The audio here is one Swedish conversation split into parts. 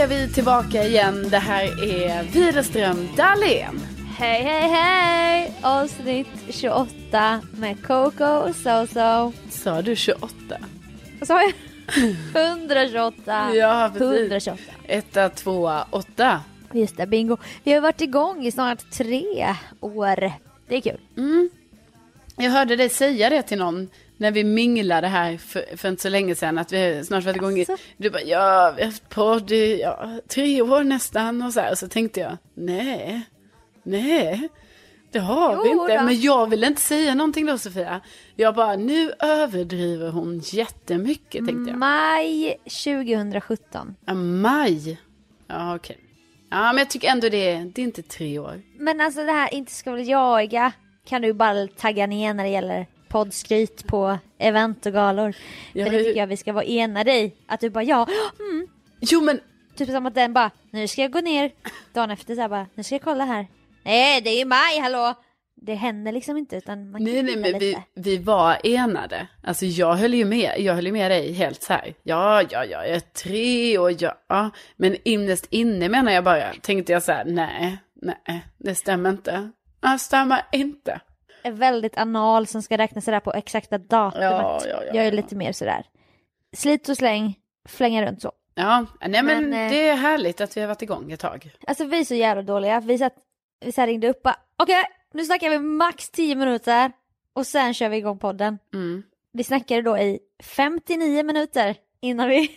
Är vi tillbaka igen. Det här är Widerström Dahlén. Hej hej hej! Avsnitt 28 med Coco och Soso. Sa du 28? Vad sa jag? 128. Ja, precis. 128. Etta, tvåa, åtta. Just det, bingo. Vi har varit igång i snart tre år. Det är kul. Jag hörde dig säga det till någon när vi minglade här för, för inte så länge sedan. Att vi snart varit igång. Alltså? Du bara, ja, vi har haft podd i ja, tre år nästan och så här. Och så tänkte jag, nej, nej. Det har vi Jo inte. då. Men jag ville inte säga någonting då Sofia. Jag bara, nu överdriver hon jättemycket tänkte jag. Maj 2017. Ja, maj. Ja, okej. Ja, men jag tycker ändå det det är inte tre år. Men alltså det här inte jaga kan du bara tagga ner när det gäller poddskryt på event och galor. Ja, För det tycker jag vi ska vara enade i. Att du bara ja, mm. Jo, men Typ som att den bara, nu ska jag gå ner. Dagen efter så här bara, nu ska jag kolla här. Nej, det är ju maj, hallå! Det händer liksom inte utan man Nej, nej, men vi, lite. vi var enade. Alltså jag höll ju med, jag höll ju med dig helt så här. Ja, ja, ja, jag är tre och ja, ja. Men innerst inne menar jag bara, tänkte jag så här, nej, nej, det stämmer inte. Det stämmer inte. Är väldigt anal som ska räkna sådär på exakta datumet. Ja, ja, ja, jag är lite mer sådär. Slit och släng, flänga runt så. Ja, nej men, Men, eh, det är härligt att vi har varit igång ett tag. Alltså vi är så jävla dåliga. Vi satt, vi så ringde upp okej, nu snackar vi max 10 minuter och sen kör vi igång podden. Mm. Vi snackade då i 59 minuter innan vi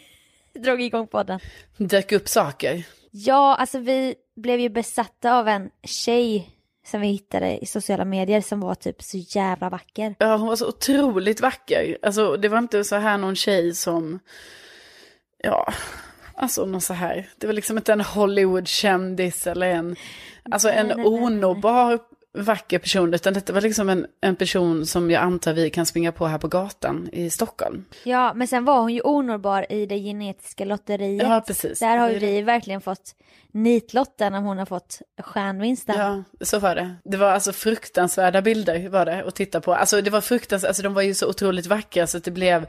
drog igång podden. Dök upp saker. Ja, alltså vi blev ju besatta av en tjej som vi hittade i sociala medier som var typ så jävla vacker. Ja, hon var så otroligt vacker. Alltså det var inte så här någon tjej som, ja, alltså någon så här. Det var liksom inte en Hollywood-kändis eller en, alltså en Nej, nej, nej. onåbar vacker person. Utan detta var liksom en, en person som jag antar vi kan springa på här på gatan i Stockholm. Ja, men sen var hon ju onåbar i det genetiska lotteriet. Ja, precis. Där har ju Det det. vi verkligen fått nitlotten om hon har fått stjärnvinsten. Ja, så var det. Det var alltså fruktansvärda bilder var det att titta på. Alltså det var fruktansvärt, alltså de var ju så otroligt vackra så att det blev,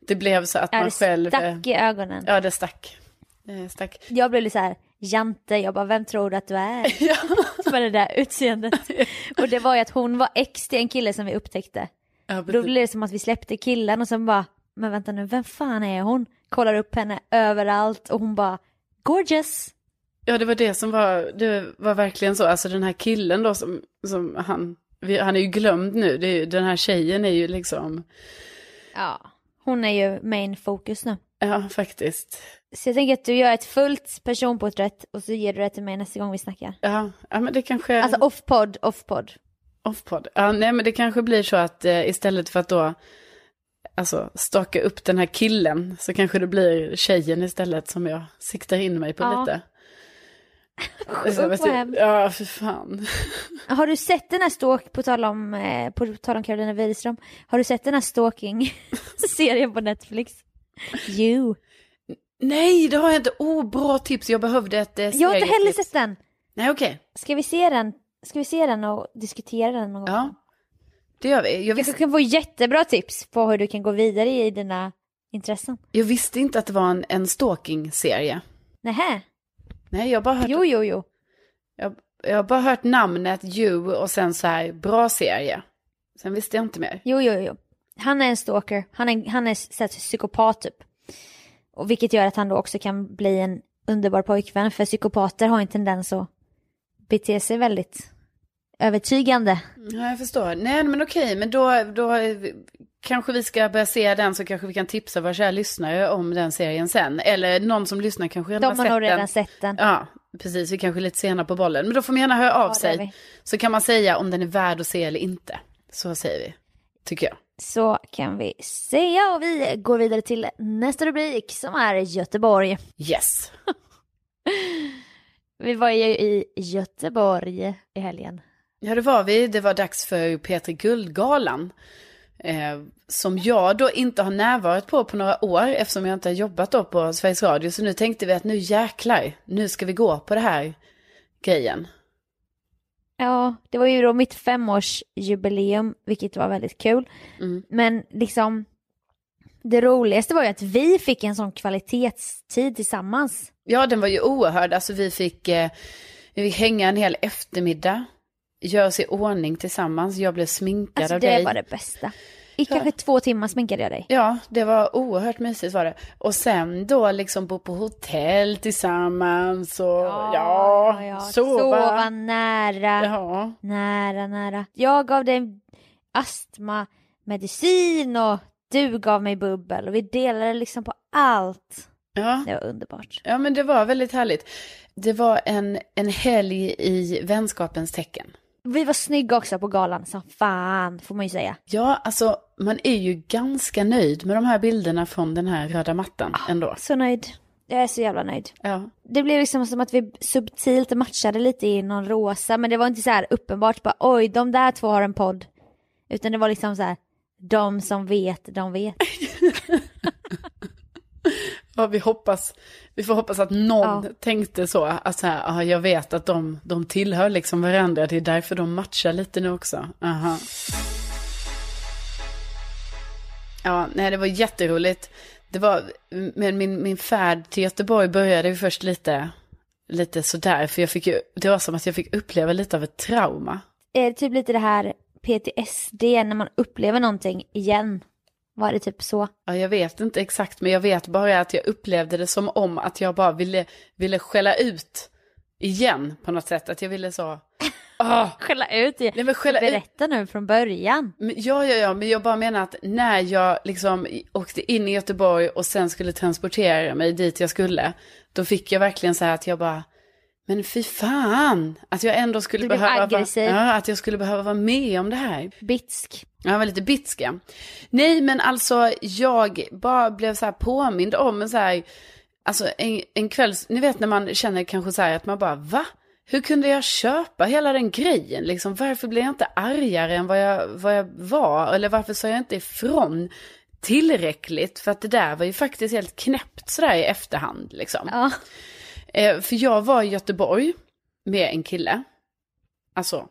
det blev så att Ja, man det själv... stack i ögonen. Ja, det stack. Det stack. Jag blev lite så här, Jante, jag bara, vem tror du att du är? Med det där utseendet. Och det var ju att hon var ex till en kille som vi upptäckte. Ja, Då blev det som att vi släppte killen och sen bara, men vänta nu, vem fan är hon? Kollar upp henne överallt och hon bara, gorgeous. Ja, det var det som var, det var verkligen så. Alltså den här killen då som, som han, han är ju glömd nu. Är, den här tjejen är ju liksom, Ja, hon är ju main focus nu. Ja faktiskt. Så jag tänker att du gör ett fullt personporträtt och så ger du det till mig nästa gång vi snackar. Ja, ja men det kanske... Alltså off-podd, off-podd. Offpod. Ja, nej men det kanske blir så att eh, istället för att då alltså, staka upp den här killen så kanske det blir tjejen istället som jag siktar in mig på Ja. lite. Sjukt vad ja, för fan. Har du sett den här stalk, på tal om, eh, på tal om Carolina Widerström, har du sett den här stalking-serien på Netflix? You. Nej, det har jag inte. Oh, bra tips. Jag behövde ett eh, Jag har inte heller sett den. Nej, okej. Ska vi se den? Ska vi se den och diskutera den någon gång? Ja, det gör vi. Jag Jag visste, kan få jättebra tips på hur du kan gå vidare i dina intressen. jag visste inte att det var en, en stalking-serie. Nähä? Nej, jag bara hört, Jo, jo, jo. jag, jag har bara hört namnet You och sen så här, bra serie. Sen visste jag inte mer. Jo, jo, jo. Han är en stalker. Han är, han är så psykopat typ. Och vilket gör att han då också kan bli en underbar pojkvän. För psykopater har en tendens att bete sig väldigt övertygande. Ja, jag förstår. Nej, men okej, men då, då eh, kanske vi ska börja se den så kanske vi kan tipsa våra kära lyssnare om den serien sen. Eller någon som lyssnar kanske redan De har sett nog redan den. sett den. Ja, precis. Vi kanske är lite sena på bollen. Men då får man gärna höra av Ja, sig. Så kan man säga om den är värd att se eller inte. Så säger vi, tycker jag. Så kan vi säga och vi går vidare till nästa rubrik som är Göteborg. Yes. Vi var ju i Göteborg i helgen. Ja, det var vi. Det var dags för Petri Guldgalan. Eh, som jag då inte har närvarat på på några år eftersom jag inte har jobbat då på Sveriges Radio. Så nu tänkte vi att nu jäklar, nu ska vi gå på det här grejen. Ja, det var ju då mitt femårsjubileum, vilket var väldigt kul. Mm. Men liksom, det roligaste var ju att vi fick en sån kvalitetstid tillsammans. Ja, den var ju oerhörd. Alltså vi fick, eh, vi fick hänga en hel eftermiddag. Göra oss i ordning tillsammans. Jag blev sminkad Alltså av det dig. var det bästa. I kanske två timmar sminkade jag dig. Ja, det var oerhört mysigt var det. Och sen då liksom bo på hotell tillsammans och ja, sova. Sova nära, Ja, nära, nära. Jag gav dig astmamedicin och du gav mig bubbel och vi delade liksom på allt. ja. Det var underbart. ja, men det var väldigt härligt. Det var en, en helg i vänskapens tecken. Vi var snygga också på galan som fan, får man ju säga. Ja, alltså man är ju ganska nöjd med de här bilderna från den här röda mattan ändå. Så nöjd. Jag är så jävla nöjd. Ja, Det blev liksom som att vi subtilt matchade lite i någon rosa, men det var inte så här uppenbart bara oj, de där två har en podd. Utan det var liksom så här, de som vet, de vet. ja vi hoppas, vi får hoppas att någon Ja. tänkte så. Att så här, ja, jag vet att de, de tillhör liksom varandra, det är därför de matchar lite nu också. Aha. Ja, nej det var jätteroligt. Det var, men min, min färd till Göteborg började ju först lite, lite sådär, för jag fick ju, det var som att jag fick uppleva lite av ett trauma. Är det typ lite det här PTSD när man upplever någonting igen? Var det typ så? Ja, jag vet inte exakt, men jag vet bara att jag upplevde det som om att jag bara ville, ville skälla ut igen på något sätt. Att jag ville så, ah, Skälla ut det. nej men skälla ut. Berätta nu från början. Men, ja, ja, ja, men jag bara menar att när jag liksom åkte in i Göteborg och sen skulle transportera mig dit jag skulle, då fick jag verkligen så här att jag bara, men fy fan, att jag ändå skulle behöva, aggressiv. ja, att jag skulle behöva vara med om det här. Bitsk. Jag var lite bitsk. ja. Nej, men alltså jag bara blev så här påmind om en så här, alltså en, en kväll, ni vet när man känner kanske så här att man bara, va? Hur kunde jag köpa hela den grejen? Liksom, varför blev jag inte argare än vad jag, vad jag var? Eller varför sa jag inte ifrån tillräckligt? För att det där var ju faktiskt helt knäppt sådär i efterhand. Liksom. Ja. Eh, för jag var i Göteborg med en kille. Alltså.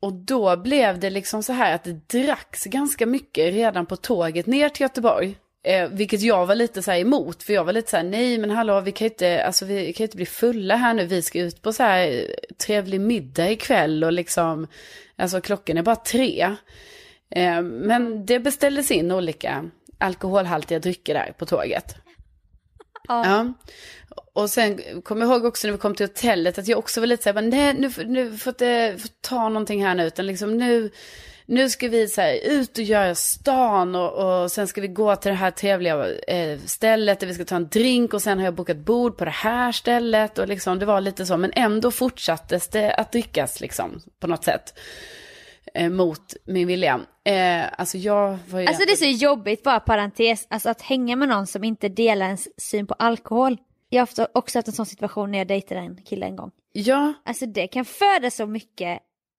Och då blev det liksom så här att det dracks ganska mycket redan på tåget ner till Göteborg. Eh, vilket jag var lite så här emot, för jag var lite så här, nej men hallå, vi kan ju inte, alltså, vi kan ju inte bli fulla här nu, vi ska ut på så här eh, trevlig middag ikväll och liksom, alltså klockan är bara tre. Eh, men det beställdes in olika alkoholhaltiga drycker där på tåget. Ja. Ja. Och sen kommer jag ihåg också när vi kom till hotellet att jag också var lite så här, nej nu, får- nu får inte ta någonting här nu, utan liksom nu, nu ska vi så här, ut och göra stan och, och sen ska vi gå till det här trevliga eh, stället där vi ska ta en drink och sen har jag bokat bord på det här stället och liksom det var lite så, men ändå fortsattes det att drickas liksom på något sätt. Eh, mot min vilja. Eh, alltså jag var ju... Alltså det är så jobbigt, bara parentes, alltså att hänga med någon som inte delar ens syn på alkohol. Jag har också haft en sån situation när jag dejtade en kille en gång. Ja, Alltså det kan föda så mycket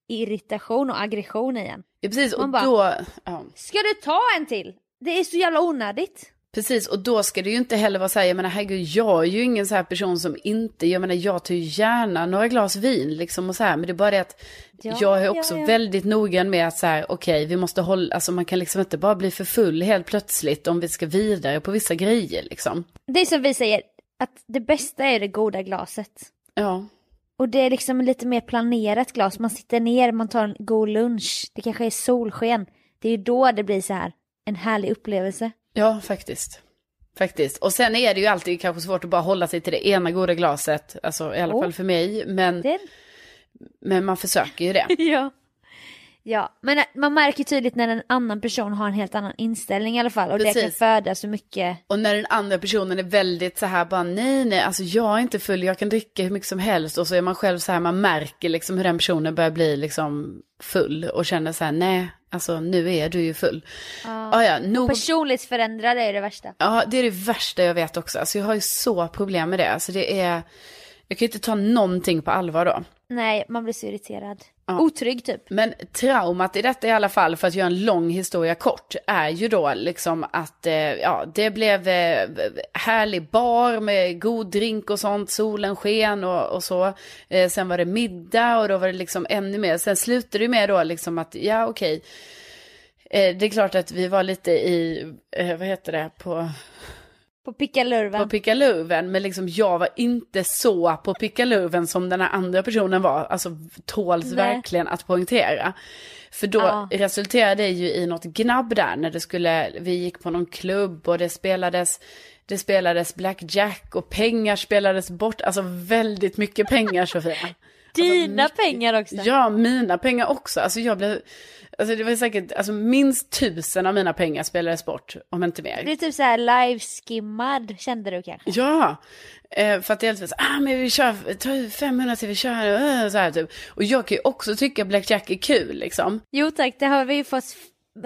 irritation och aggression i en. ja, precis. Och bara- då... Ja. Ska du ta en till? Det är så jävla onödigt. Precis, och då ska det ju inte heller vara så här, jag menar herregud, jag är ju ingen så här person som inte, jag menar jag tar ju gärna några glas vin liksom och så här, men det är bara det att Ja, jag är ja, också ja. väldigt noggrann med att så här, okej, vi måste hålla, alltså man kan liksom inte bara bli för full helt plötsligt om vi ska vidare på vissa grejer liksom. Det är som vi säger, att det bästa är det goda glaset. Ja, Och det är liksom lite mer planerat glas, man sitter ner, man tar en god lunch, det kanske är solsken. Det är ju då det blir så här en härlig upplevelse. ja faktiskt. Faktiskt. Och sen är det ju alltid kanske svårt att bara hålla sig till det ena goda glaset, alltså i alla Oh. fall för mig, men, Det... men man försöker ju det. ja. Ja, men man märker tydligt när en annan person har en helt annan inställning i alla fall och det kan Precis. föda så mycket. Och när den andra personen är väldigt så här bara nej nej, alltså jag är inte full, jag kan dricka hur mycket som helst. Och så är man själv så här, man märker liksom hur den personen börjar bli liksom full och känner så här nej, alltså nu är du ju full. Ja, ja, nog... Personlighetsförändrade är det värsta. Ja, det är det värsta jag vet också. Alltså jag har ju så problem med det. Alltså det är, jag kan ju inte ta någonting på allvar då. Nej, man blir så irriterad. Otrygg typ. Men traumat i detta i alla fall, för att göra en lång historia kort, är ju då liksom att eh, ja, det blev eh, härlig bar med god drink och sånt, solen sken och, och så. Eh, sen var det middag och då var det liksom ännu mer. Sen slutade det med då liksom att, ja okej, eh, det är klart att vi var lite i, eh, vad heter det, på På pickalurven. på pickaluven, men liksom jag var inte så på pickaluven som den här andra personen var. Alltså tåls Nej. verkligen att poängtera. För då Ja. resulterade det ju i något gnabb där när det skulle, vi gick på någon klubb och det spelades, det spelades blackjack och pengar spelades bort, alltså väldigt mycket pengar Sofia. Dina mycket- pengar också. Ja, mina pengar också. Alltså jag blev, alltså det var säkert, alltså minst tusen av mina pengar spelades bort, om inte mer. Det är typ så här live-skimmad kände du kanske? Ja, eh, för att det är alltid så ah, men vi kör, ta 500 till vi kör, eh, så här typ. Och jag kan ju också tycka Blackjack är kul liksom. Jo tack, det har vi ju fått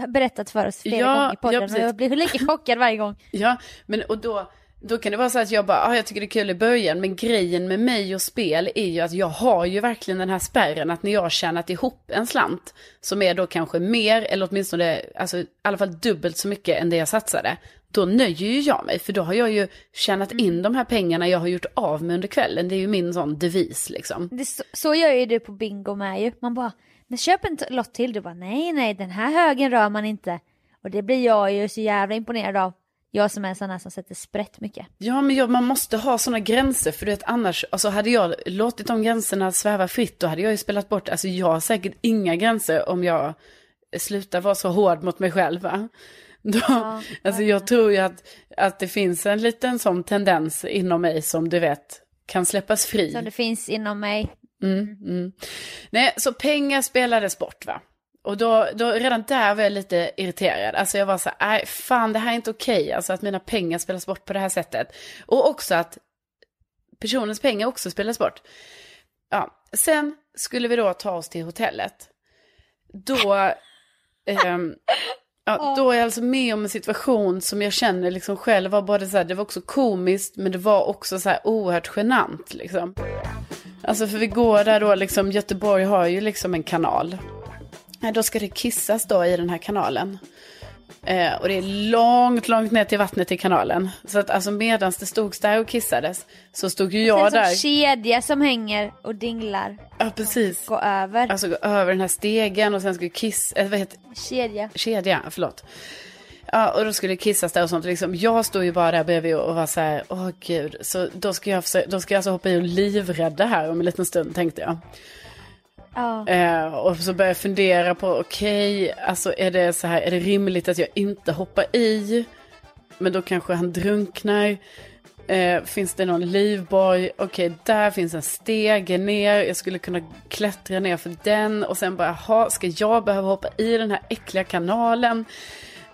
berättat för oss flera Ja, gånger i podden ja, och jag blir lika chockad varje gång. Ja, men och då, då kan det vara så att jag bara, ah, jag tycker det är kul i början, men grejen med mig och spel är ju att jag har ju verkligen den här spärren att när jag har tjänat ihop en slant, som är då kanske mer, eller åtminstone, alltså i alla fall dubbelt så mycket än det jag satsade, då nöjer ju jag mig, för då har jag ju tjänat in de här pengarna jag har gjort av med under kvällen, det är ju min sån devis liksom. Det, så, så gör ju du på bingo med ju. Man bara, men köp en lott till. Du bara, nej nej den här högen rör man inte. Och det blir jag ju så jävla imponerad av. Jag som är en sån här som sätter sprätt mycket. Ja, men jag, man måste ha sådana gränser, för du vet annars, alltså hade jag låtit de gränserna sväva fritt, då hade jag ju spelat bort, alltså jag har säkert inga gränser om jag slutar vara så hård mot mig själv. Va? Då, alltså jag tror ju att, att det finns en liten sån tendens inom mig som du vet kan släppas fri. Som det finns inom mig. Mm, mm. Nej, så pengar spelades bort va. Och då, då, redan där var jag lite irriterad. Alltså jag var så här, nej fan det här är inte okej. Alltså att mina pengar spelas bort på det här sättet. Och också att personens pengar också spelas bort. Ja, sen skulle vi då ta oss till hotellet. Då, ehm, ja, då är jag alltså med om en situation som jag känner liksom själv var både så här, det var också komiskt men det var också så här oerhört genant liksom. Alltså för vi går där då liksom, Göteborg har ju liksom en kanal. Ja, då ska det kissas då i den här kanalen. Eh, och det är långt, långt ner till vattnet i kanalen. Så att alltså medans det stod där och kissades så stod ju Det är jag en där. kedja som hänger och dinglar. Ja, precis. Gå över. Alltså gå över den här stegen och sen skulle kiss, eh, vad heter Kedja. kedja, förlåt. Ja, och då skulle det kissas där och sånt. Liksom, jag stod ju bara där bredvid och var så här, åh gud. Så då ska jag, försöka, då ska jag alltså hoppa i och livrädda här om en liten stund, tänkte jag. Ja. Eh, och så började jag fundera på, okej, alltså är det så här, är det rimligt att jag inte hoppar i? Men då kanske han drunknar. Eh, finns det någon livboj? Okej, där finns en stege ner. Jag skulle kunna klättra ner för den. Och sen bara, jaha, ska jag behöva hoppa i den här äckliga kanalen?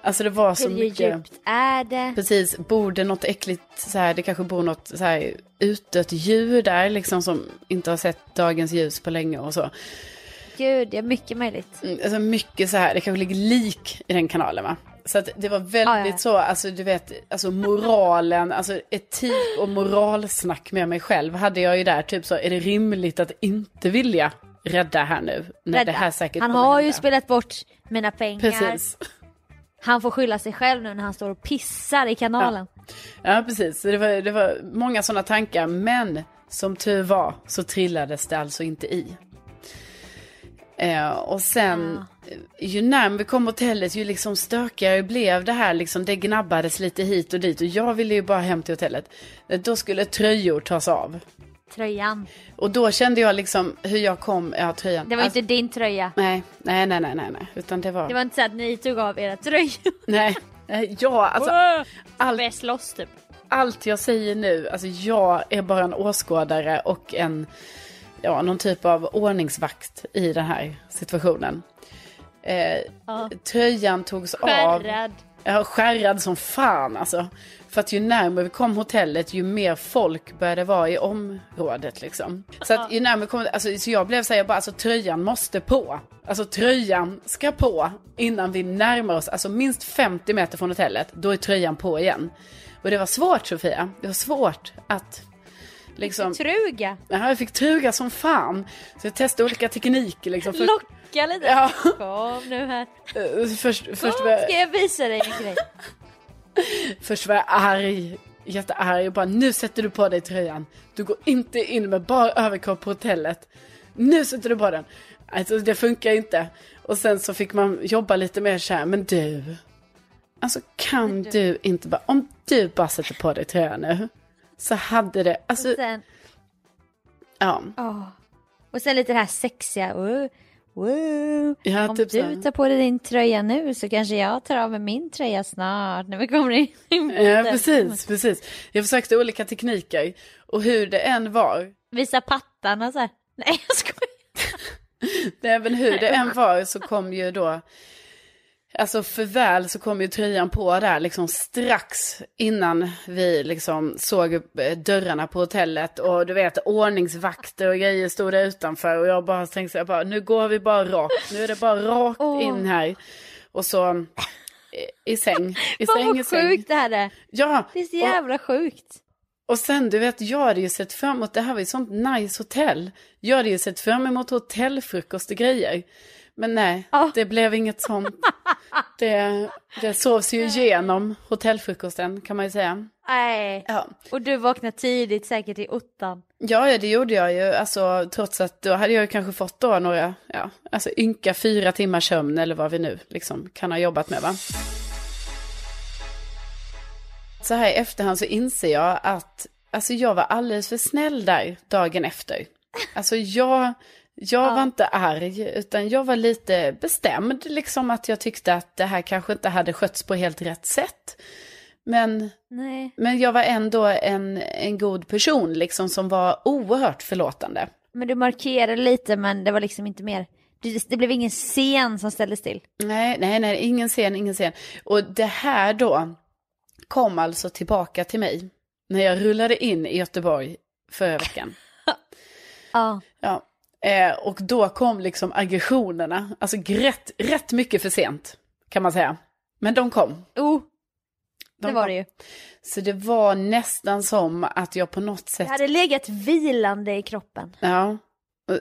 Alltså det var så Hur mycket. djupt är det? Precis, bor det något äckligt, så här, det kanske bor något så här utdött djur där liksom som inte har sett dagens ljus på länge och så. Gud, ja mycket möjligt. Mm, Alltså mycket så här, det kanske ligger lik i den kanalen va. Så att det var väldigt Ja, ja. så, alltså du vet, alltså moralen, alltså etik och moralsnack med mig själv hade jag ju där, typ så, är det rimligt att inte vilja rädda här nu? När Rädda. det här säkert Han har ju spelat bort mina pengar. Precis. Han får skylla sig själv nu när han står och pissar i kanalen. Ja, precis. Så Det var, det var många sådana tankar, men som tur var så trillades det alltså inte i. Eh, och sen, eh, ju närmare vi kom hotellet, ju liksom stökigare blev det här. Liksom, det gnabbades lite hit och dit och jag ville ju bara hem till hotellet. Då skulle tröjor tas av. Tröjan. Och då kände jag liksom hur jag kom, ja tröjan. Det var Alltså, inte din tröja. Nej, nej, nej, nej, nej. Utan det var, Det var inte så att ni tog av era tröjor. nej. Ja, alltså allt, Började slåss typ. allt jag säger nu, alltså jag är bara en åskådare och en, ja, någon typ av ordningsvakt i den här situationen. Eh, Tröjan togs av. Skärrad. Ja, skärrad som fan alltså. För att ju närmare vi kom hotellet, ju mer folk började vara i området liksom. Så att ju närmare kom, alltså, så jag blev så här, jag bara, alltså tröjan måste på. Alltså tröjan ska på innan vi närmar oss, alltså minst 50 meter från hotellet, då är tröjan på igen. Och det var svårt Sofia, det var svårt att liksom... Truga. Ja, jag fick truga som fan. Så jag testade olika tekniker liksom. Först, Locka lite. Ja. Kom nu här. eh, först, först, Kom, ska jag visa dig en grej. först var jag arg, jättearg och bara nu sätter du på dig tröjan. Du går inte in med bara överkropp på hotellet. Nu sätter du på den. Alltså det funkar inte. Och sen så fick man jobba lite mer så här, men du. Alltså kan du inte bara, om du bara sätter på dig tröjan nu. Så hade det, alltså, Och sen, ja. åh. Och sen lite det här sexiga. Uh, Ja, Om typ du tar på dig din tröja nu så kanske jag tar av mig min tröja snart när vi kommer in. Ja, precis, precis. Jag försökte olika tekniker. Och hur det än var, Visa pattarna så här. Nej jag skojar. även hur det än var så kom ju då, alltså för väl så kom ju tröjan på där liksom strax innan vi liksom såg eh, dörrarna på hotellet. Och du vet ordningsvakter och grejer stod där utanför. Och jag bara tänkte så här, bara, nu går vi bara rakt, nu är det bara rakt Åh. in här. Och så eh, i säng, i Fan säng, i vad säng. sjukt det här är. Ja, Det är så och- jävla sjukt. Och sen, du vet, jag hade ju sett fram emot, det här var ju sånt nice hotell. Jag hade ju sett fram emot hotellfrukost och grejer. Men nej, Ja. det blev inget sånt. Det, det sovs ju igenom hotellfrukosten kan man ju säga. Nej. Ja. Och du vaknade tidigt säkert i ottan. Ja, ja, det gjorde jag ju. Alltså, trots att då hade jag ju kanske fått då några, ja, alltså ynka fyra timmars sömn eller vad vi nu liksom kan ha jobbat med va. Så här i efterhand så inser jag att alltså jag var alldeles för snäll där dagen efter. Alltså jag, jag var inte arg, utan jag var lite bestämd liksom att jag tyckte att det här kanske inte hade skötts på helt rätt sätt. Men Nej. men jag var ändå en, en god person liksom som var oerhört förlåtande. Men du markerade lite men det var liksom inte mer. Det, det blev ingen scen som ställdes till. Nej, nej, nej, ingen scen, ingen scen. Och det här då kom alltså tillbaka till mig när jag rullade in i Göteborg förra veckan. Ja. Ja. Eh, och då kom liksom aggressionerna, alltså rätt, rätt mycket för sent kan man säga. Men de kom. Oh, De det var kom. det ju. Så det var nästan som att jag på något sätt Det hade legat vilande i kroppen. Ja,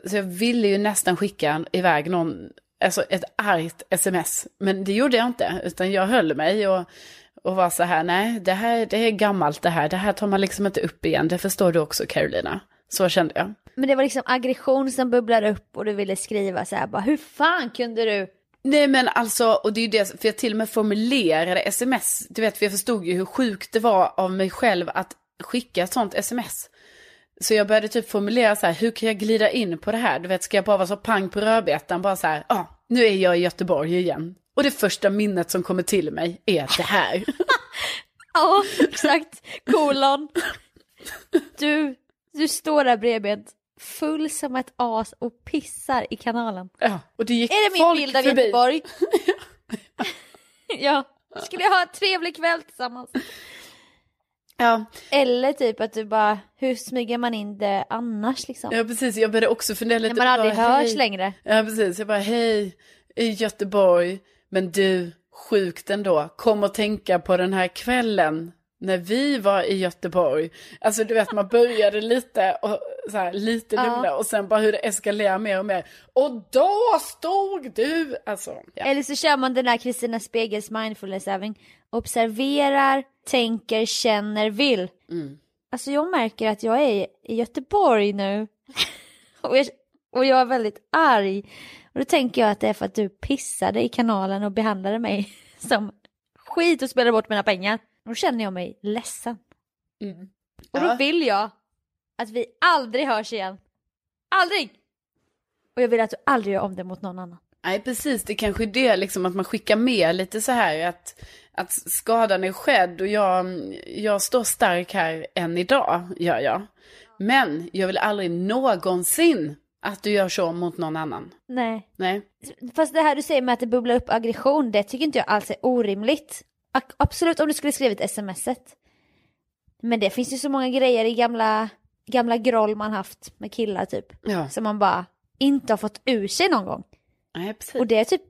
så jag ville ju nästan skicka iväg någon, alltså ett argt sms. Men det gjorde jag inte, utan jag höll mig och, och var så här, nej, det här det är gammalt det här, det här tar man liksom inte upp igen, det förstår du också Carolina. Så kände jag. Men det var liksom aggression som bubblade upp och du ville skriva så här bara hur fan kunde du? Nej men alltså, och det är ju det, för jag till och med formulerade sms, du vet, för jag förstod ju hur sjukt det var av mig själv att skicka ett sånt sms. Så jag började typ formulera så här, hur kan jag glida in på det här? Du vet, ska jag bara vara så pang på rödbetan, bara så här, ja, ah, nu är jag i Göteborg igen. Och det första minnet som kommer till mig är det här. Ja, exakt. Kolon. Du, du står där bredvid, full som ett as och pissar i kanalen. Ja, och det gick Är det min bild av förbi. Göteborg? ja. Skulle jag ha en trevlig kväll tillsammans? Ja, Eller typ att du bara, hur smyger man in det annars liksom? ja, precis. Jag började också fundera lite. När man aldrig bara, hörs hej. längre. Ja, precis. Jag bara, hej, i Göteborg, men du, sjukt ändå, kom och tänka på den här kvällen när vi var i Göteborg. Alltså du vet, man började lite, och, så här, lite Ja. lugna och sen bara hur det eskalerar mer och mer. Och då stod du, alltså. Ja. Eller så kör man den där Kristina Spegels mindfulness-övning. Observerar, tänker, känner, vill. Mm. Alltså jag märker att jag är i Göteborg nu. och, jag, och jag är väldigt arg. Och då tänker jag att det är för att du pissade i kanalen och behandlade mig som skit och spelade bort mina pengar. Då känner jag mig ledsen. Mm. Och då Ja. vill jag att vi aldrig hörs igen. Aldrig! Och jag vill att du aldrig gör om det mot någon annan. Nej, precis. Det kanske är det, liksom att man skickar med lite så här att, att skadan är skedd och jag, jag står stark här än idag, gör jag. Men jag vill aldrig någonsin att du gör så mot någon annan. Nej. Nej. Fast det här du säger med att det bubblar upp aggression, det tycker inte jag alls är orimligt. Absolut om du skulle skrivit smset. Men det finns ju så många grejer i gamla, gamla groll man haft med killar typ. Ja. Som man bara inte har fått ur sig någon gång. Nej. Och det är typ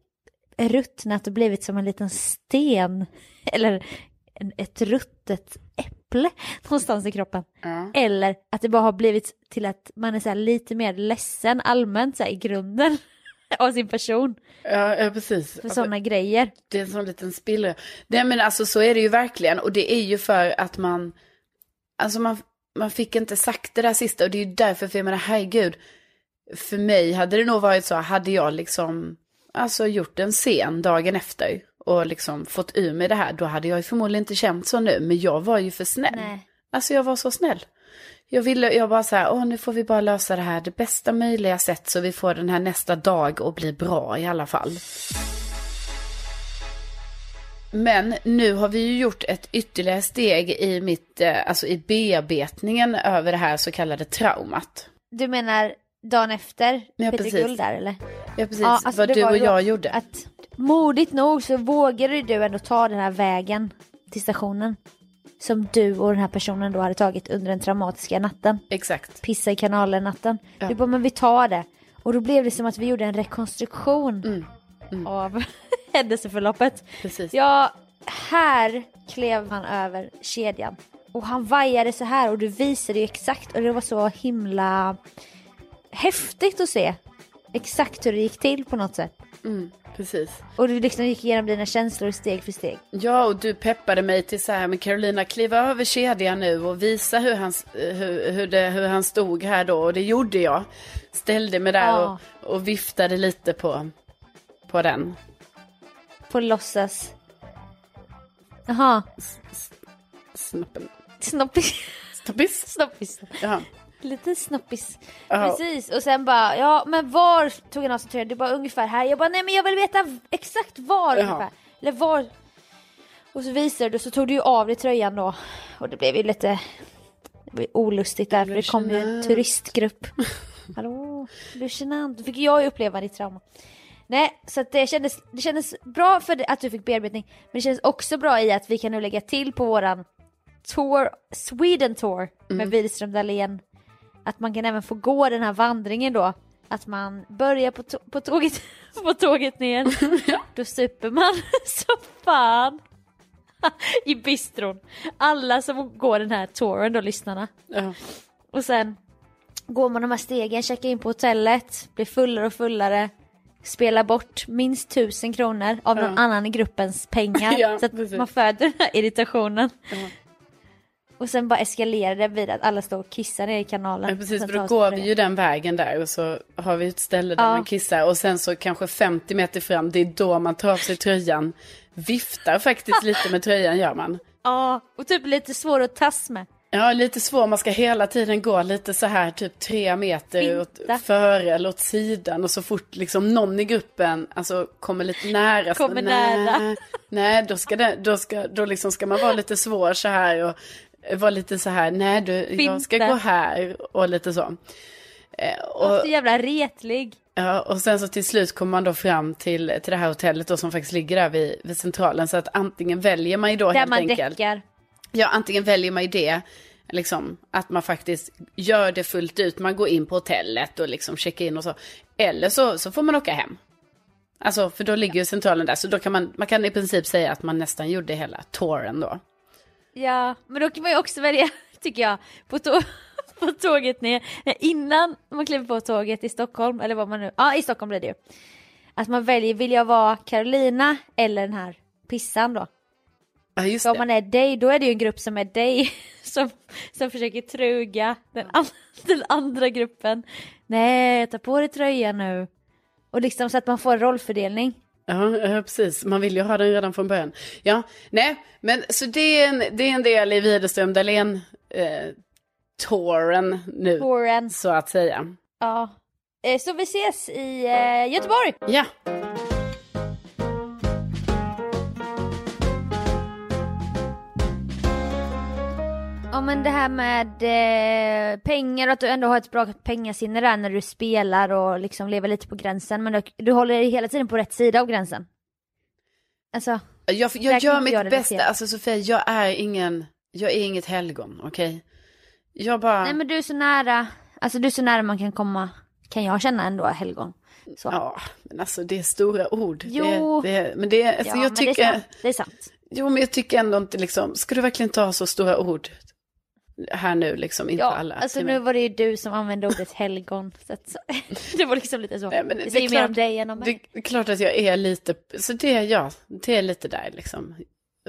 ruttnat och blivit som en liten sten. Eller en, ett ruttet äpple någonstans i kroppen. Ja. Eller att det bara har blivit till att man är så lite mer ledsen allmänt så i grunden av sin person. Ja, ja, precis. För Alltså, sådana grejer. Det är en sån liten spillra. Nej men alltså så är det ju verkligen. Och det är ju för att man, alltså man, man fick inte sagt det där sista. Och det är ju därför, för jag menar herregud. För mig hade det nog varit så, hade jag liksom, alltså gjort en scen dagen efter. Och liksom fått ur mig det här, då hade jag ju förmodligen inte känt så nu. Men jag var ju för snäll. Nej. Alltså jag var så snäll. Jag ville, jag bara så här, åh nu får vi bara lösa det här det bästa möjliga sätt så vi får den här nästa dag och blir bra i alla fall. Men nu har vi ju gjort ett ytterligare steg i mitt, eh, alltså i bearbetningen över det här så kallade traumat. Du menar dagen efter Ja, Peter precis. Guld där eller? Ja precis, Ja, alltså, vad du och jag gjorde. Att modigt nog så vågade du ändå ta den här vägen till stationen. Som du och den här personen då hade tagit under den traumatiska natten. Exakt. Pissa i kanalen natten. Ja. Du bara, men vi tar det. Och då blev det som att vi gjorde en rekonstruktion Mm. av händelseförloppet. Precis. Ja, här klev han över kedjan. Och han vajade så här och du visade ju exakt och det var så himla häftigt att se. Exakt hur det gick till på något sätt. Mm, precis. Och du liksom gick igenom dina känslor steg för steg. Ja, och du peppade mig till så här, men Carolina, kliva över kedjan nu och visa hur han, hur, hur, det, hur han stod här då. Och det gjorde jag. Ställde mig där Ja. och, och viftade lite på, på den. På låtsas. Jaha, Snoppen. snoppis. Snoppis? Snoppis. Ja. Lite snoppis. Ja. Precis, och sen bara, ja men var tog han av sig tröjan? Det var ungefär här. Jag bara, nej men jag vill veta exakt var Jaha. ungefär. Eller var. Och så visade du, så tog du ju av dig tröjan då. Och det blev ju lite det blev olustigt där, för det kom ju en turistgrupp. Hallå, genant. Då fick jag ju uppleva ditt trauma. Nej, så det kändes, det kändes bra för att du fick bearbetning. Men det kändes också bra i att vi kan nu lägga till på våran tour, Sweden Tour med Wihlström Dahlén. Att man kan även få gå den här vandringen då. Att man börjar på, på, tåget, på tåget ner. Då super man så fan. I bistron. Alla som går den här touren då, lyssnarna. Ja. Och sen går man de här stegen, checkar in på hotellet, blir fullare och fullare. Spelar bort minst tusen kronor av någon annan i gruppens pengar. Ja, så att precis. man föder den här irritationen. Och sen bara eskalerar det vid att alla står och kissar ner i kanalen. Ja, precis, för då går vi ju den vägen där och så har vi ett ställe där Ja. man kissar och sen så kanske 50 meter fram, det är då man tar av sig tröjan. Viftar faktiskt lite med tröjan gör man. Ja, och typ lite svår att tas med. Ja, lite svår. Man ska hela tiden gå lite så här typ tre meter åt, före eller åt sidan. Och så fort liksom någon i gruppen alltså, kommer lite nära. så, Kommer nej, nära. Nej, då, ska, det, då, ska, då liksom ska man vara lite svår så här. Och vara lite så här, nej du, jag ska gå här. Och lite så. Eh, Och och, så jävla retlig. ja, och sen så till slut kommer man då fram till, till det här hotellet då, som faktiskt ligger där vid, vid centralen. Så att antingen väljer man ju då Där helt man enkelt. däckar. Ja, antingen väljer man ju det, liksom, att man faktiskt gör det fullt ut. Man går in på hotellet och liksom checkar in och så. Eller så, så får man åka hem. Alltså, för då ligger ju centralen där. Så då kan man, man kan i princip säga att man nästan gjorde hela touren då. Ja, men då kan man ju också välja, tycker jag, på, tå- på tåget ner, innan man kliver på tåget i Stockholm, eller vad man nu, ja i Stockholm blir det ju. Att man väljer, vill jag vara Carolina eller den här pissan då? Ja, just Så om man är dig, då är det ju en grupp som är dig som, som försöker truga den, an, den andra gruppen. Nej, ta på dig tröjan nu. Och liksom så att man får en rollfördelning. Ja, ja, precis. Man vill ju ha den redan från början. Ja, nej, men så det är en, det är en del i Widerström Dahlén eh, touren nu, Touren. så att säga. Ja. Eh, Så vi ses i eh, Göteborg. Ja, Ja men det här med eh, pengar och att du ändå har ett bra pengasinne där när du spelar och liksom lever lite på gränsen. Men du, du håller dig hela tiden på rätt sida av gränsen. Alltså, jag, jag gör jag mitt relatera. bästa. Alltså Sofia, jag är ingen, jag är inget helgon, okej? Jag bara... nej men du är så nära, alltså du är så nära man kan komma, kan jag känna ändå helgon. Så. Ja, men alltså det är stora ord. Jo. Det, det, men det, alltså, Ja, jag men tycker, det är sant. Det är sant. jo men jag tycker ändå inte liksom, ska du verkligen ta så stora ord här nu liksom inför Ja, alla? alltså nu var det ju du som använde ordet helgon. Så att, så, det var liksom lite så. Nej, men det, det säger är mer om klart- dig än om mig. Det är klart att jag är lite, så det är jag, det är lite där liksom.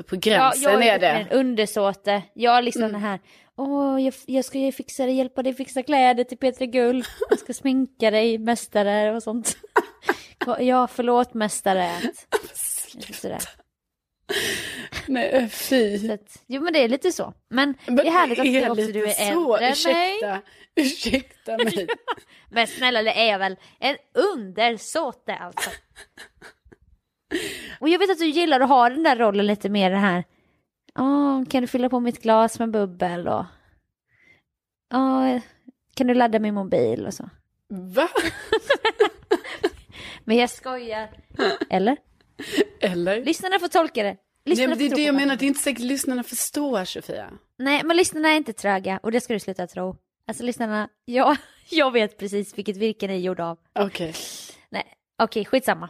På Ja, gränsen jag är är det. en undersåte. Jag liksom Mm. den här, åh jag, jag ska ju fixa dig, hjälpa dig fixa kläder till Petra Gull. Jag ska sminka dig, mästare och sånt. ja, förlåt mästare. Sådär. Nej, fy. Så att, jo men det är lite så. Men, Men det är härligt att du också du är så. äldre än mig. ursäkta, mig. Men snälla det är jag väl en undersåte alltså. Och jag vet att du gillar att ha den där rollen lite mer den här. Ja, kan du fylla på mitt glas med bubbel och. Ja, kan du ladda min mobil och så. Va? Men jag skojar. Eller? Eller? Lyssnarna får tolka det. Nej, men det är det jag menar, det är inte säkert lyssnarna förstår Sofia. Nej, men lyssnarna är inte tröga och det ska du sluta tro. Alltså lyssnarna, jag, jag vet precis vilket virke ni är gjorda av. Okej. Nej, okej, skitsamma.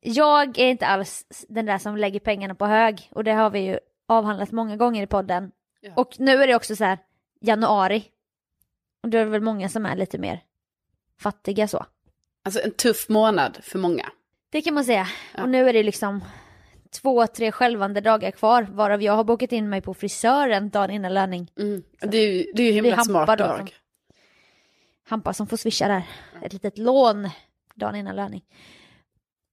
Jag är inte alls den där som lägger pengarna på hög och det har vi ju avhandlat många gånger i podden. Ja. Och nu är det också så här, januari. Och då är det väl många som är lite mer fattiga så. Alltså en tuff månad för många. Det kan man säga. Ja. Och nu är det liksom två, tre skälvande dagar kvar varav jag har bokat in mig på frisören dagen innan löning. Mm. Det är det är ju himla smart då drag. som- Hampa som får swisha där. Ett litet lån dagen innan löning.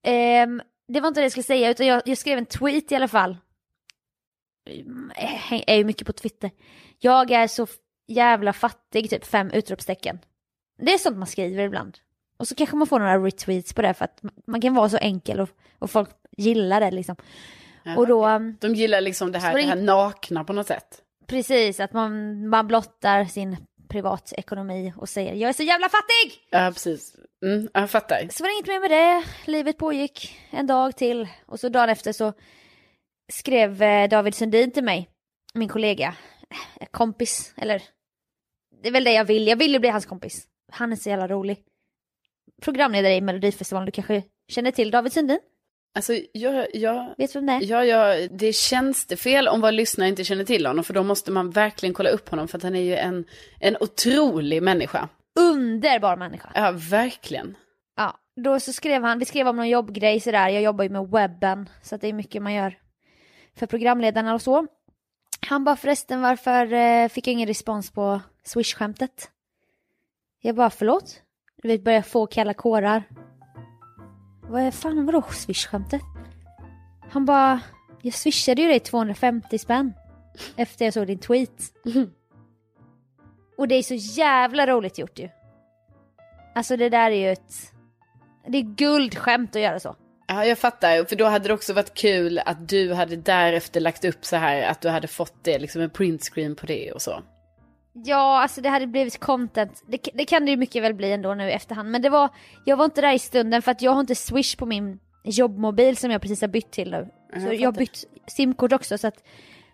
Ehm, det var inte det jag skulle säga utan jag, jag skrev en tweet i alla fall. Mm, Jag är ju mycket på Twitter. Jag är så jävla fattig, typ fem utropstecken. Det är sånt man skriver ibland. Och så kanske man får några retweets på det för att man- kan vara så enkel och, och folk gillar det liksom. Ja. Och då, um, De gillar liksom det här, det det här nakna på något sätt. precis, att man, man blottar sin privatekonomi och säger jag är så jävla fattig! Ja, precis. Mm, jag fattar. Så var det inget mer med det, livet pågick en dag till och så dagen efter så skrev eh, David Sundin till mig, min kollega, kompis, eller det är väl det jag vill, jag vill ju bli hans kompis. Han är så jävla rolig. Programledare i Melodifestivalen, du kanske känner till David Sundin? Alltså, jag, jag, Vet du vem det är? ja, ja, det är tjänstefel om våra lyssnare inte känner till honom. För då måste man verkligen kolla upp honom. För att han är ju en, en otrolig människa. Underbar människa. Ja, verkligen. Ja, då så skrev han, vi skrev om någon jobbgrej sådär, jag jobbar ju med webben, så att det är mycket man gör för programledarna och så. Han bara förresten, varför eh, fick jag ingen respons på swish-skämtet? Jag bara, förlåt? Du vet, börjar få kalla kårar. Vad är fan, vadå swish-skämtet? Han bara, jag swishade ju dig 250 spänn efter jag såg din tweet. Och det är så jävla roligt gjort ju. Alltså det där är ju ett... Det är guldskämt att göra så. Ja, jag fattar. För då hade det också varit kul att du hade därefter lagt upp så här att du hade fått det, liksom en printscreen på det och så. Ja, alltså det hade blivit content. Det, det kan det ju mycket väl bli ändå nu i efterhand. Men det var, jag var inte där i stunden för att jag har inte swish på min jobbmobil som jag precis har bytt till nu. Så Jag har bytt simkort också så att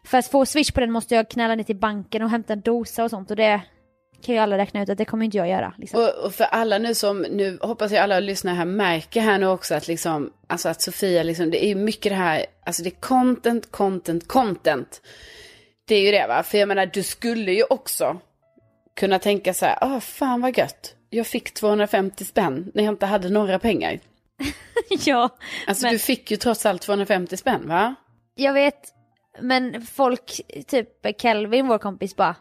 för att få swish på den måste jag knalla ner till banken och hämta en dosa och sånt och det kan ju alla räkna ut att det kommer inte jag göra. Liksom. Och, och för alla nu som, nu hoppas jag alla lyssnare här märker här nu också att liksom, alltså att Sofia liksom, det är mycket det här, alltså det är content, content, content. Det är ju det va, för jag menar du skulle ju också kunna tänka så här, ah fan vad gött, jag fick 250 spänn när jag inte hade några pengar. ja, Alltså men du fick ju trots allt 250 spänn va? jag vet, men folk, typ Kelvin, vår kompis bara,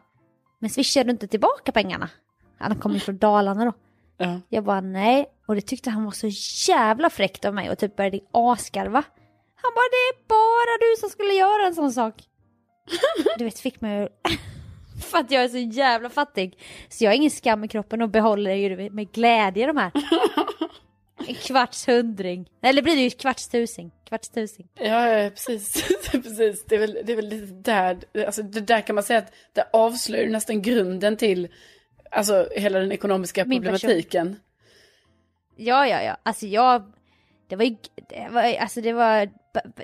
men swishar du inte tillbaka pengarna? Han kommer från Dalarna då. Ja. Jag bara nej, och det tyckte han var så jävla fräckt av mig och typ började asgarva. Han bara det är bara du som skulle göra en sån sak. Du vet, fick mig för att jag är så jävla fattig. Så jag har ingen skam i kroppen och behåller ju med glädje de här. En kvarts hundring. Eller blir det ju kvarts tusing. Kvarts tusing. Ja, ja, precis. precis. Det, är väl, det är väl lite där, alltså det där kan man säga att det avslöjar nästan grunden till alltså, hela den ekonomiska Min person. problematiken. Ja, ja, ja. Alltså jag... Det var ju... Det var, alltså det var...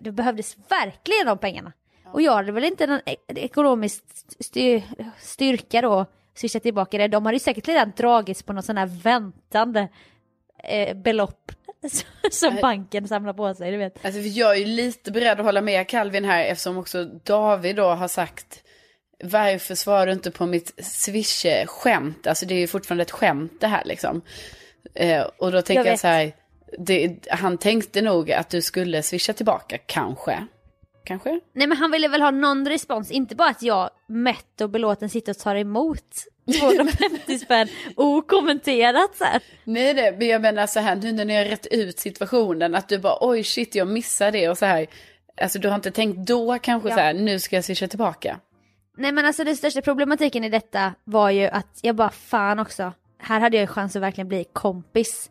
Det behövdes verkligen de pengarna. Och jag hade väl inte någon ekonomisk styr, styrka då swisha tillbaka det. De hade ju säkert redan dragits på någon sån här väntande eh, belopp som banken samlar på sig, du vet. Alltså, jag är ju lite beredd att hålla med Calvin här eftersom också David då har sagt varför svarar du inte på mitt swish-skämt? Alltså det är ju fortfarande ett skämt det här liksom. Eh, och då tänker jag, vet. så här, det, han tänkte nog att du skulle swisha tillbaka, kanske. Kanske? Nej men han ville väl ha någon respons, inte bara att jag mätt och belåten sitter och tar emot 250 spänn okommenterat så här. Nej det, men jag menar så här nu när ni har rätt ut situationen att du bara oj shit jag missade det och så här. Alltså du har inte tänkt då kanske Ja. så här nu ska jag swisha tillbaka. Nej men alltså den största problematiken i detta var ju att jag bara fan också, här hade jag ju chans att verkligen bli kompis.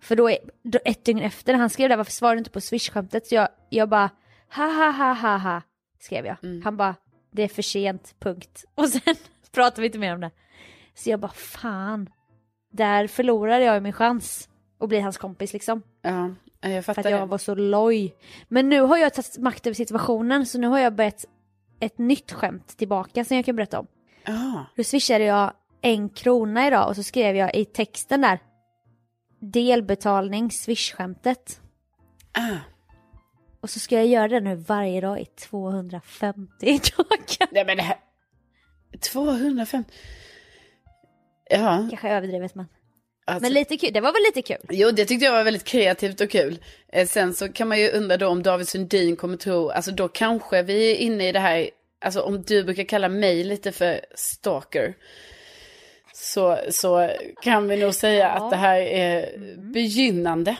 För då, är- då ett dygn efter när han skrev det, varför svarar du inte på swish-skämtet? Så jag, jag bara, ha ha ha ha ha, skrev jag. Han bara, det är för sent, punkt. Och sen pratade vi inte mer om det. Så jag bara, fan, där förlorade jag min chans att bli hans kompis liksom. Ja, jag För fattar att jag det. var så loj. Men nu har jag tagit makt över situationen så nu har jag börjat ett nytt skämt tillbaka som jag kan berätta om. Ja, Då swishade jag en krona idag och så skrev jag i texten där delbetalning swish-skämtet. ah. Och så ska jag göra det nu varje dag i 250 dagar. Nej men det här. 205. Ja, Kanske överdrivet men. alltså, Men lite kul, det var väl lite kul? Jo, det tyckte jag var väldigt kreativt och kul. Eh, sen så kan man ju undra då om David Sundin kommer tro, alltså då kanske vi är inne i det här, alltså om du brukar kalla mig lite för stalker. Så, så kan vi nog säga Ja. att det här är begynnande.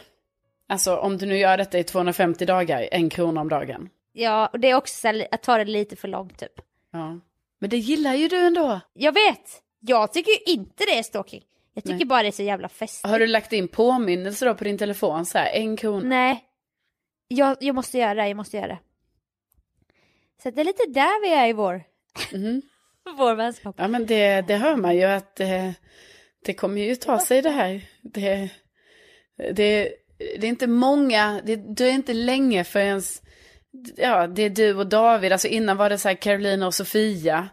Alltså om du nu gör detta i 250 dagar, en krona om dagen. Ja, och det är också här, att ta det lite för långt typ. Ja. Men det gillar ju du ändå. Jag vet! Jag tycker ju inte det är stalking. Jag tycker Nej. bara det är så jävla festligt. Har du lagt in påminnelser då på din telefon så här, en krona? Nej. Jag, jag måste göra det, jag måste göra det. Så det är lite där vi är i vår, Mhm. vår vänskap. Ja men det, det hör man ju att eh, det kommer ju ta sig det här. Det, det, det är inte många, det, det är inte länge förrän ja, det är du och David. Alltså innan var det så här Carolina och Sofia.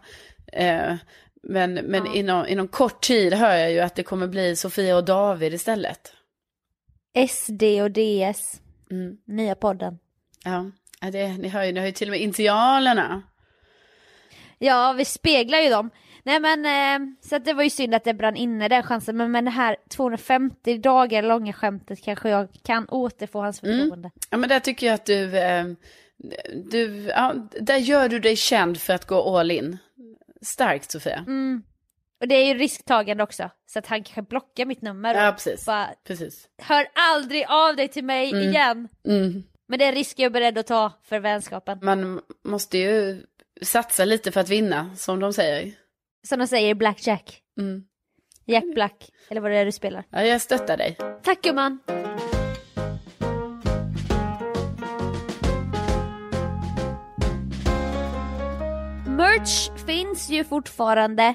Eh, men men Ja. inom, inom kort tid hör jag ju att det kommer bli Sofia och David istället. SD och DS, Mm, nya podden. ja, det, ni hör ju, ni hör ju till och med initialerna. Ja, vi speglar ju dem. Nej men, eh, så att det var ju synd att det brann inne den chansen. Men med det här 250 dagar långa skämtet kanske jag kan återfå hans Mm. förtroende. Ja, men där tycker jag att du, eh, du ja, där gör du dig känd för att gå all in. Starkt Sofia. Mm. Och det är ju risktagande också. Så att han kanske blockar mitt nummer. Ja, precis. Bara, Precis. hör aldrig av dig till mig igen. Mm. Men det är en risk jag är beredd att ta för vänskapen. Man måste ju satsa lite för att vinna, som de säger. Som de säger, Blackjack. Mm. Jack Black, eller vad det är du spelar. Ja, jag stöttar dig. Tack gumman! Merch finns ju fortfarande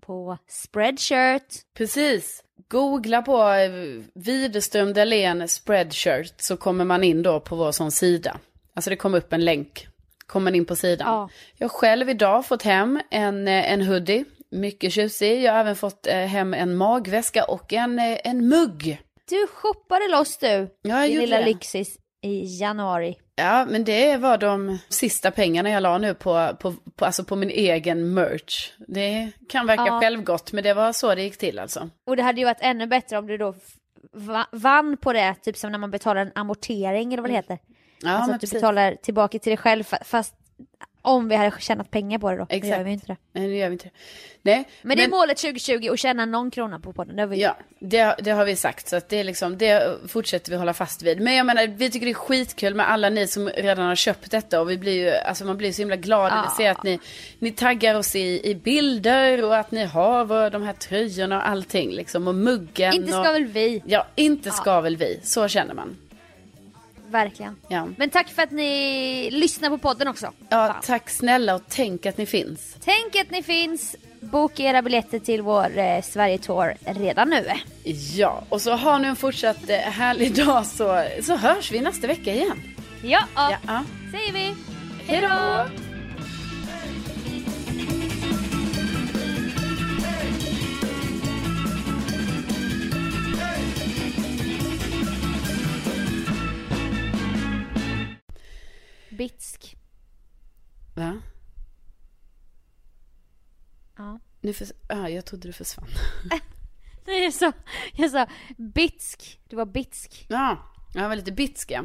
på Spreadshirt. Precis. Googla på eh, Widerström Dahlén spreadshirt så kommer man in då på vår sån sida. Alltså det kommer upp en länk. Kommer in på sidan. Ja. Jag har själv idag fått hem en, eh, en hoodie. Mycket tjusig. Jag har även fått eh, hem en magväska och en, eh, en mugg. Du shoppade loss du, Ja, jag din lilla det. lyxis i januari. Ja, men det var de sista pengarna jag la nu på, på, på, alltså på min egen merch. Det kan verka Ja. självgott, men det var så det gick till alltså. Och det hade ju varit ännu bättre om du då vann på det, typ som när man betalar en amortering eller vad det heter. Ja, alltså men att du precis. betalar tillbaka till dig själv fa- fast om vi hade tjänat pengar på det då. Det Exakt. gör vi inte det. Nej, det gör vi inte. Nej, Men, det är målet 2020 att tjäna någon krona på podden. Det har vi Ja, det, det har vi sagt. Så att det, är liksom, det fortsätter vi hålla fast vid. Men jag menar, vi tycker det är skitkul med alla ni som redan har köpt detta. Och vi blir ju, alltså man blir så himla glad när vi Ja. ser att ni, ni taggar oss i, i bilder och att ni har vår- de här tröjorna och allting. Liksom, och muggen. Inte ska och, väl vi, Ja, inte ska väl vi. Så känner man. Verkligen. Ja. Men tack för att ni lyssnar på podden också. Ja, Fan. tack snälla och tänk att ni finns. Tänk att ni finns. Boka era biljetter till vår eh, Sverige-tour redan nu. Ja, och så har ni en fortsatt eh, härlig dag så, så hörs vi nästa vecka igen. Ja, Ja, ja. säger vi. Hej då! Bitsk. Va? Ja. Nu förs- ah, jag trodde du försvann. Nej, jag sa, jag sa bitsk. Du var bitsk. Ja, jag var lite bitsk ja.